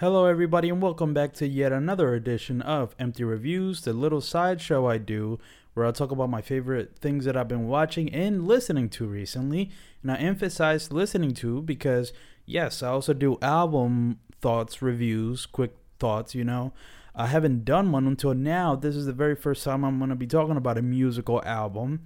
Hello, everybody, and welcome back to yet another edition of Empty Reviews, the little sideshow I do where I talk about my favorite things that I've been watching and listening to recently. And I emphasize listening to because, yes, I also do album thoughts, reviews, quick thoughts, you know. I haven't done one until now. This is the very first time I'm going to be talking about a musical album.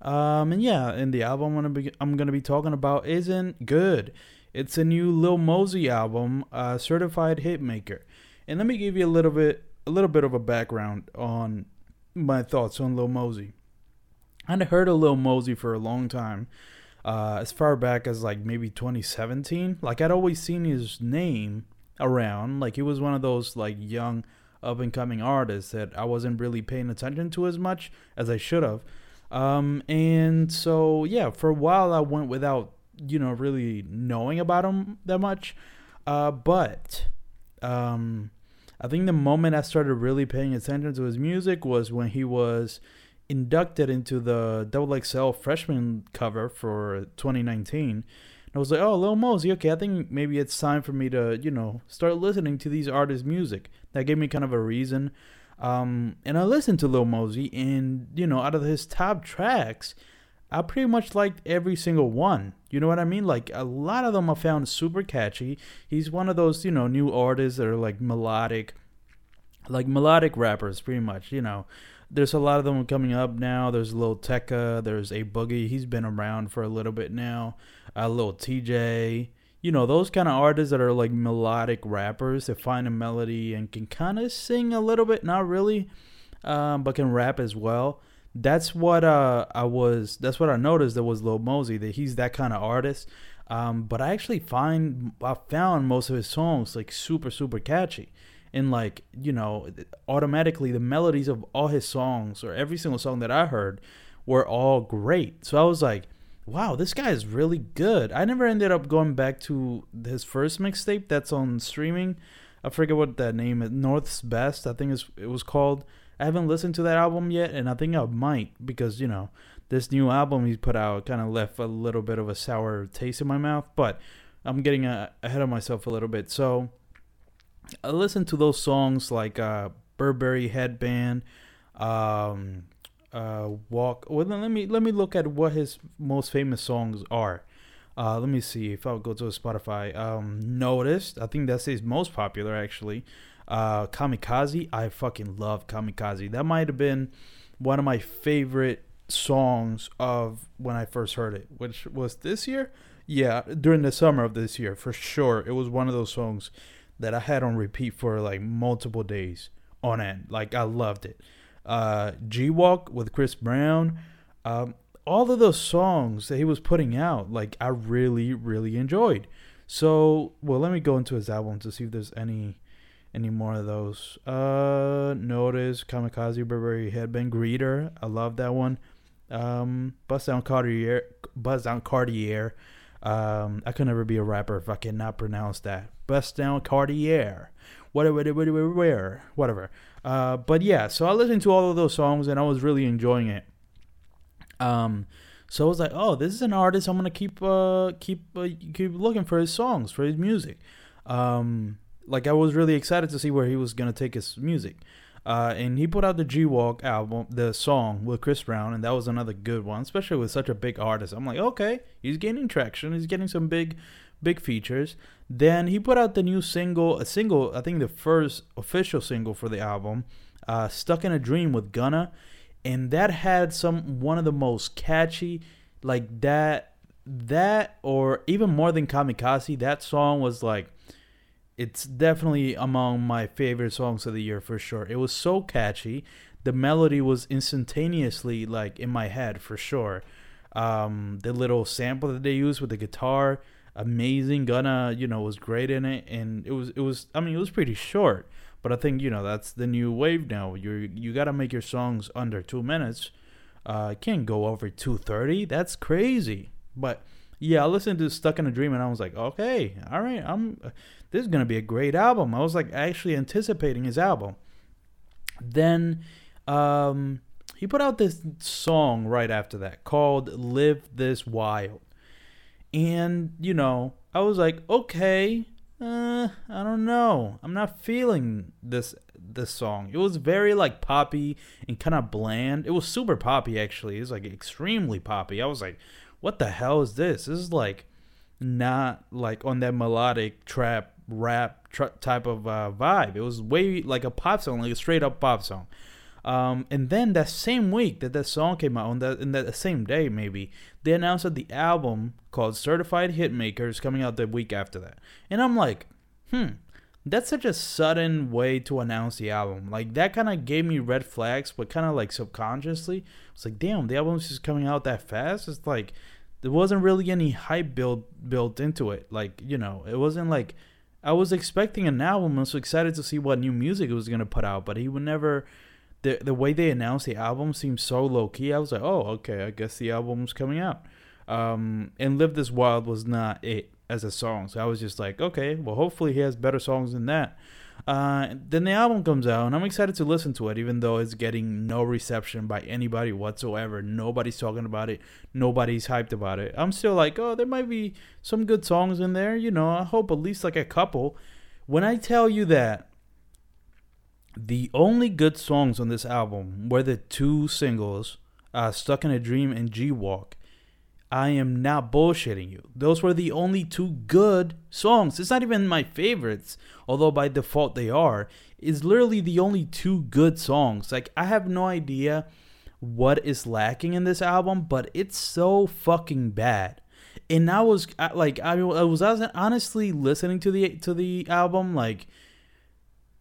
Um, and yeah, and the album I'm gonna be I'm gonna be talking about isn't good. It's a new Lil Mosey album, uh, Certified Hitmaker. And let me give you a little bit a little bit of a background on my thoughts on Lil Mosey. I'd heard of Lil Mosey for a long time, uh, as far back as like maybe 2017. Like I'd always seen his name around. Like he was one of those like young up and coming artists that I wasn't really paying attention to as much as I should have. Um, and so yeah, for a while I went without you know really knowing about him that much. Uh, but um, I think the moment I started really paying attention to his music was when he was inducted into the Double XL freshman cover for 2019. And I was like, oh, Lil Mosey, okay, I think maybe it's time for me to, you know, start listening to these artists' music. That gave me kind of a reason um, and I listened to Lil Mosey, and you know, out of his top tracks, I pretty much liked every single one. You know what I mean? Like a lot of them I found super catchy. He's one of those, you know, new artists that are like melodic, like melodic rappers, pretty much. You know, there's a lot of them coming up now. There's Lil Tecca, there's A Boogie. He's been around for a little bit now. A uh, Lil Tjay you know those kind of artists that are like melodic rappers that find a melody and can kind of sing a little bit not really um, but can rap as well that's what uh, i was that's what i noticed that was lil mosey that he's that kind of artist um, but i actually find i found most of his songs like super super catchy and like you know automatically the melodies of all his songs or every single song that i heard were all great so i was like wow, this guy is really good. I never ended up going back to his first mixtape that's on streaming. I forget what that name is. Northsbest, I think it was called. I haven't listened to that album yet, and I think I might because you know this new album he's put out kind of left a little bit of a sour taste in my mouth. But I'm getting a, ahead of myself a little bit, so I listened to those songs like uh, Burberry Headband, um, uh, walk. Well, let me let me look at what his most famous songs are. Uh, let me see if I'll go to Spotify. Um, Noticed. I think that's his most popular actually. Uh, Kamikaze. I fucking love Kamikaze. That might have been one of my favorite songs of when I first heard it, which was this year. Yeah, during the summer of this year for sure. It was one of those songs that I had on repeat for like multiple days on end. Like I loved it uh, G Walk with Chris Brown. Um, all of those songs that he was putting out, like I really, really enjoyed. So, well, let me go into his album to see if there's any any more of those. Uh, Notice, Kamikaze, Burberry Headband, Greet Her. I love that one. Um, Bust Down Cartier, Bust Down Cartier. Um, I could never be a rapper if I cannot pronounce that. Bust Down Cartier. Whatever, whatever, whatever, whatever. Uh, but yeah, so I listened to all of those songs and I was really enjoying it. Um, so I was like, oh, this is an artist. I'm gonna keep uh keep uh, keep looking for his songs, for his music. Um, like I was really excited to see where he was gonna take his music. Uh, and he put out the G Walk album, the song with Chris Brown, and that was another good one, especially with such a big artist. I'm like, okay, he's gaining traction. He's getting some big, big features. Then he put out the new single, a single, I think the first official single for the album, uh, "Stuck in a Dream" with Gunna, and that had some one of the most catchy, like that, that or even more than Kamikaze. That song was like it's definitely among my favorite songs of the year for sure. It was so catchy. The melody was instantaneously like in my head for sure. Um, the little sample that they used with the guitar, amazing. Gunna, you know, was great in it, and it was it was. I mean, it was pretty short, but I think you know that's the new wave now. You you got to make your songs under two minutes. Uh, can't go over two thirty. That's crazy. But yeah, I listened to Stuck in a Dream and I was like, okay, all right, I'm this is gonna be a great album. I was like actually anticipating his album. Then um, he put out this song right after that called "Live This Wild," and you know I was like, okay, uh, I don't know. I'm not feeling this this song. It was very like poppy and kind of bland. It was super poppy actually. It was like extremely poppy. I was like, what the hell is this? This is like not like on that melodic trap rap tra- type of uh, vibe. It was way like a pop song, like a straight up pop song. Um, and then that same week that that song came out, on that in that same day maybe, they announced that the album called Certified Hitmaker is coming out the week after that. And I'm like, hmm, that's such a sudden way to announce the album. Like that kind of gave me red flags, but kind of like subconsciously, it's like, damn, the album's just coming out that fast. It's like there wasn't really any hype built built into it. Like you know, it wasn't like I was expecting an album. I was so excited to see what new music it was gonna put out, but he would never the the way they announced the album seemed so low key. I was like, oh, okay, I guess the album's coming out. Um, and Live This Wild was not it as a song, so I was just like, okay, well, hopefully he has better songs than that. Uh, then the album comes out, and I'm excited to listen to it, even though it's getting no reception by anybody whatsoever. Nobody's talking about it. Nobody's hyped about it. I'm still like, oh, there might be some good songs in there. You know, I hope at least like a couple. When I tell you that the only good songs on this album were the two singles, uh, Stuck in a Dream and G Walk. I am not bullshitting you. Those were the only two good songs. It's not even my favorites, although by default they are. It's literally the only two good songs. Like, I have no idea what is lacking in this album, but it's so fucking bad. And I was like, I was honestly listening to the to the album, like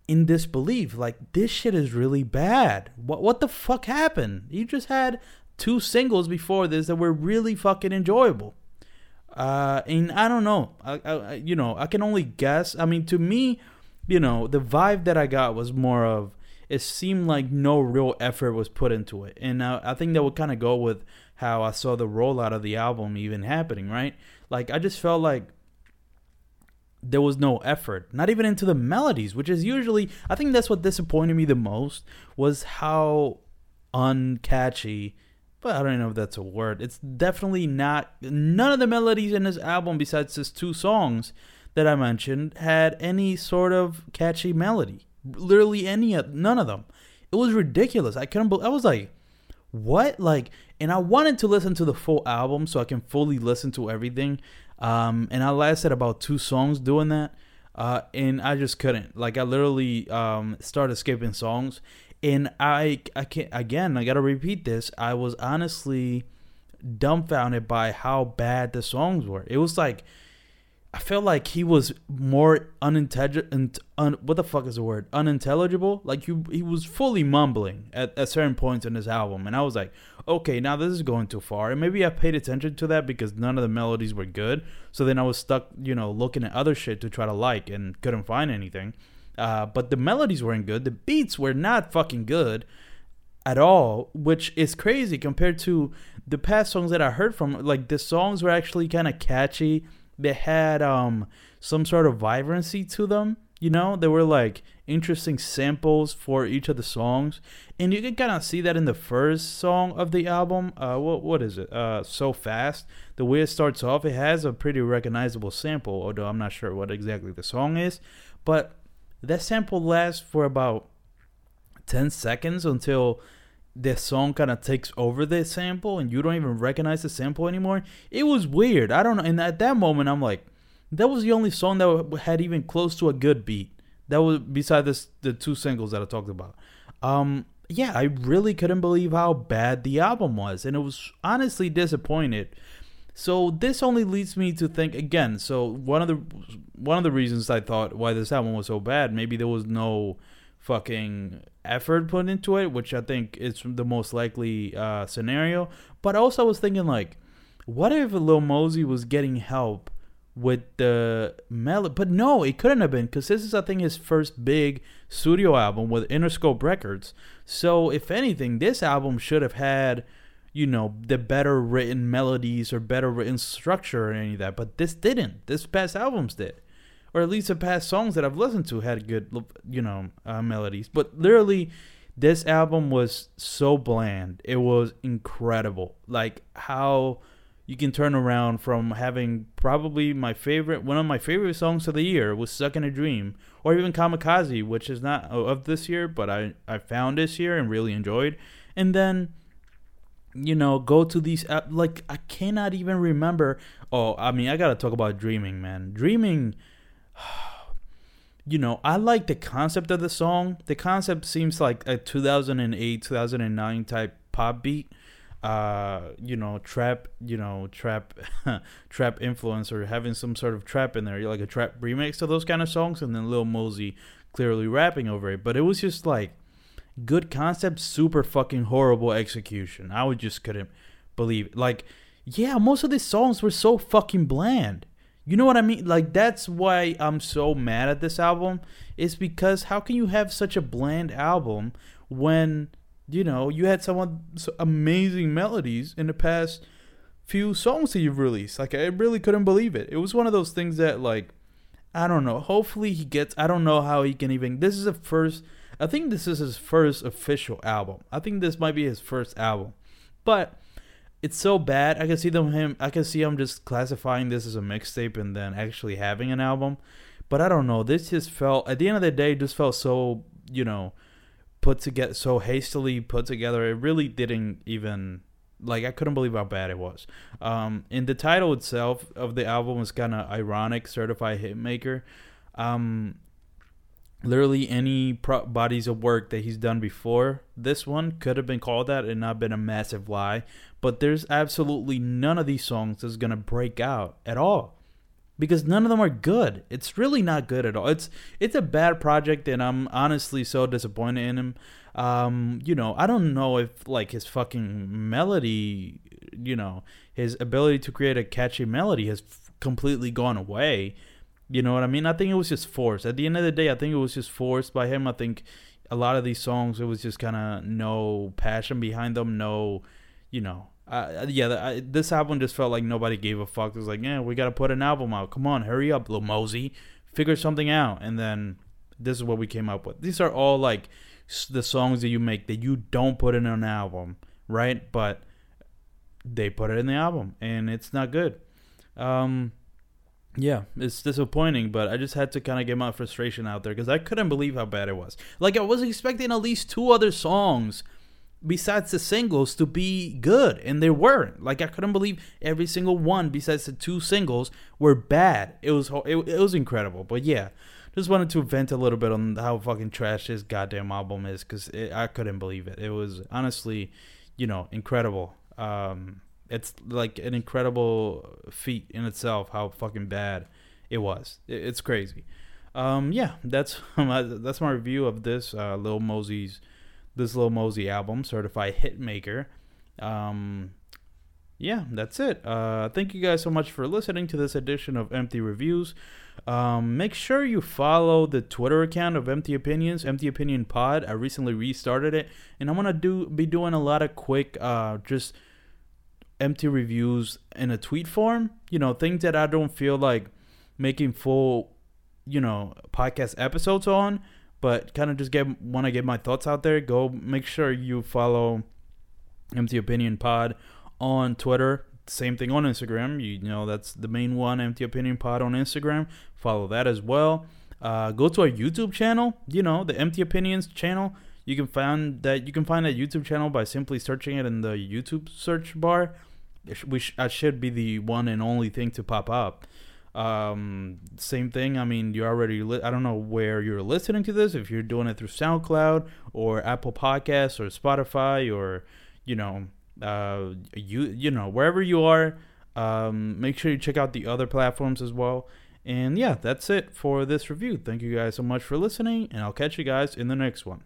in disbelief. Like this shit is really bad. What what the fuck happened? You just had two singles before this that were really fucking enjoyable. Uh, and I don't know. I, I you know I can only guess. I mean, to me, you know, the vibe that I got was more of it seemed like no real effort was put into it, and uh, I think that would kind of go with how I saw the rollout of the album even happening. Right? Like I just felt like there was no effort, not even into the melodies, which is usually I think that's what disappointed me the most was how uncatchy. But I don't know if that's a word. It's definitely not. None of the melodies in this album, besides just two songs that I mentioned, had any sort of catchy melody. Literally any, of none of them. It was ridiculous. I couldn't. Believe, I was like, what? Like, and I wanted to listen to the full album so I can fully listen to everything. Um, and I lasted about two songs doing that. Uh, and I just couldn't. Like I literally um, started skipping songs, and I I can't again. I gotta repeat this. I was honestly dumbfounded by how bad the songs were. It was like I felt like he was more unintelligent. Un, what the fuck is the word? Unintelligible. Like he he was fully mumbling at, at certain points in this album, and I was like, okay, now this is going too far. And maybe I paid attention to that because none of the melodies were good. So then I was stuck, you know, looking at other shit to try to like and couldn't find anything. Uh, but the melodies weren't good. The beats were not fucking good at all, which is crazy compared to the past songs that I heard from. Like the songs were actually kind of catchy they had um some sort of vibrancy to them. You know, they were like interesting samples for each of the songs, and you can kind of see that in the first song of the album. Uh, what what is it? Uh, so fast. The way it starts off, it has a pretty recognizable sample, although I'm not sure what exactly the song is. But that sample lasts for about ten seconds until the song kind of takes over the sample and you don't even recognize the sample anymore. It was weird. I don't know. And at that moment, I'm like, that was the only song that had even close to a good beat. That was beside this the two singles that I talked about. Um, yeah, I really couldn't believe how bad the album was, and it was honestly disappointed. So this only leads me to think again. So one of the one of the reasons I thought why this album was so bad, maybe there was no fucking effort put into it, which I think is the most likely uh, scenario. But also, I was thinking like, what if Lil Mosey was getting help with the melody? But no, it couldn't have been because this is, I think, his first big studio album with Interscope Records. So, if anything, this album should have had. You know, the better written melodies or better written structure or any of that. But this didn't. This past albums did or at least the past songs that I've listened to had good, you know, uh, melodies. But literally, this album was so bland. It was incredible. Like how you can turn around from having probably my favorite, one of my favorite songs of the year was "Stuck in a Dream," or even "Kamikaze," which is not of this year, but I I found this year and really enjoyed, and then you know, go to these like I cannot even remember. Oh, I mean, I gotta talk about dreaming, man. Dreaming. You know, I like the concept of the song. The concept seems like a 2008, 2009 type pop beat. Uh, you know, trap, you know, trap, trap influence or having some sort of trap in there, like a trap remix of those kind of songs, and then Lil Mosey clearly rapping over it. But it was just like good concept, super fucking horrible execution. I would just couldn't believe it. Like, yeah, most of these songs were so fucking bland. You know what I mean? Like that's why I'm so mad at this album. Is because how can you have such a bland album when you know you had some amazing melodies in the past few songs that you've released? Like I really couldn't believe it. It was one of those things that like I don't know. Hopefully he gets. I don't know how he can even. This is a first I think this is his first official album. I think this might be his first album. But it's so bad. I can see them him I can see him just classifying this as a mixtape and then actually having an album. But I don't know. This just felt at the end of the day just felt so, you know, put together so hastily put together. It really didn't even like I couldn't believe how bad it was. Um and the title itself of the album was kind of ironic, certified hitmaker. Um literally any pro- bodies of work that he's done before this one could have been called that and not been a massive lie. But there's absolutely none of these songs that's gonna break out at all. Because none of them are good. It's really not good at all. It's it's a bad project and i'm honestly so disappointed in him. Um you know i don't know if like his fucking melody you know his ability to create a catchy melody has f- completely gone away you know what I mean? I think it was just forced. At the end of the day, I think it was just forced by him. I think a lot of these songs, it was just kind of no passion behind them, no, you know. Uh, yeah, I, this album just felt like nobody gave a fuck. It was like, yeah, we gotta put an album out. Come on, hurry up, Lil Mosey, figure something out. And then this is what we came up with. These are all like the songs that you make that you don't put in an album, right? But they put it in the album, and it's not good. Um, yeah, it's disappointing, but I just had to kind of get my frustration out there because I couldn't believe how bad it was. Like I was expecting at least two other songs besides the singles to be good, and they weren't. Like I couldn't believe every single one besides the two singles were bad. It was it, it was incredible, but yeah, just wanted to vent a little bit on how fucking trash this goddamn album is because I couldn't believe it. It was honestly, you know, incredible. Um, it's like an incredible feat in itself how fucking bad it was. It's crazy. Um, yeah, that's my, that's my review of this uh, Lil Mosey's this Lil Mosey album, Certified Hitmaker. Um, yeah, that's it. Uh, thank you guys so much for listening to this edition of Empty Reviews. Um, make sure you follow the Twitter account of Empty Opinions, Empty Opinion Pod. I recently restarted it, and I'm gonna do be doing a lot of quick, uh, just empty reviews in a tweet form. You know, things that I don't feel like making full, you know, podcast episodes on, but kind of just get want to get my thoughts out there. Go make sure you follow Empty Opinion Pod on Twitter. Same thing on Instagram. You know, that's the main one, Empty Opinion Pod on Instagram. Follow that as well. Uh, go to our YouTube channel. You know, the Empty Opinions channel. You can find that you can find that YouTube channel by simply searching it in the YouTube search bar we sh- I should be the one and only thing to pop up. Um, same thing. I mean, you already. Li- I don't know where you're listening to this. If you're doing it through SoundCloud or Apple Podcasts or Spotify or you know, uh, you you know wherever you are. Um, make sure you check out the other platforms as well. And yeah, that's it for this review. Thank you guys so much for listening, and I'll catch you guys in the next one.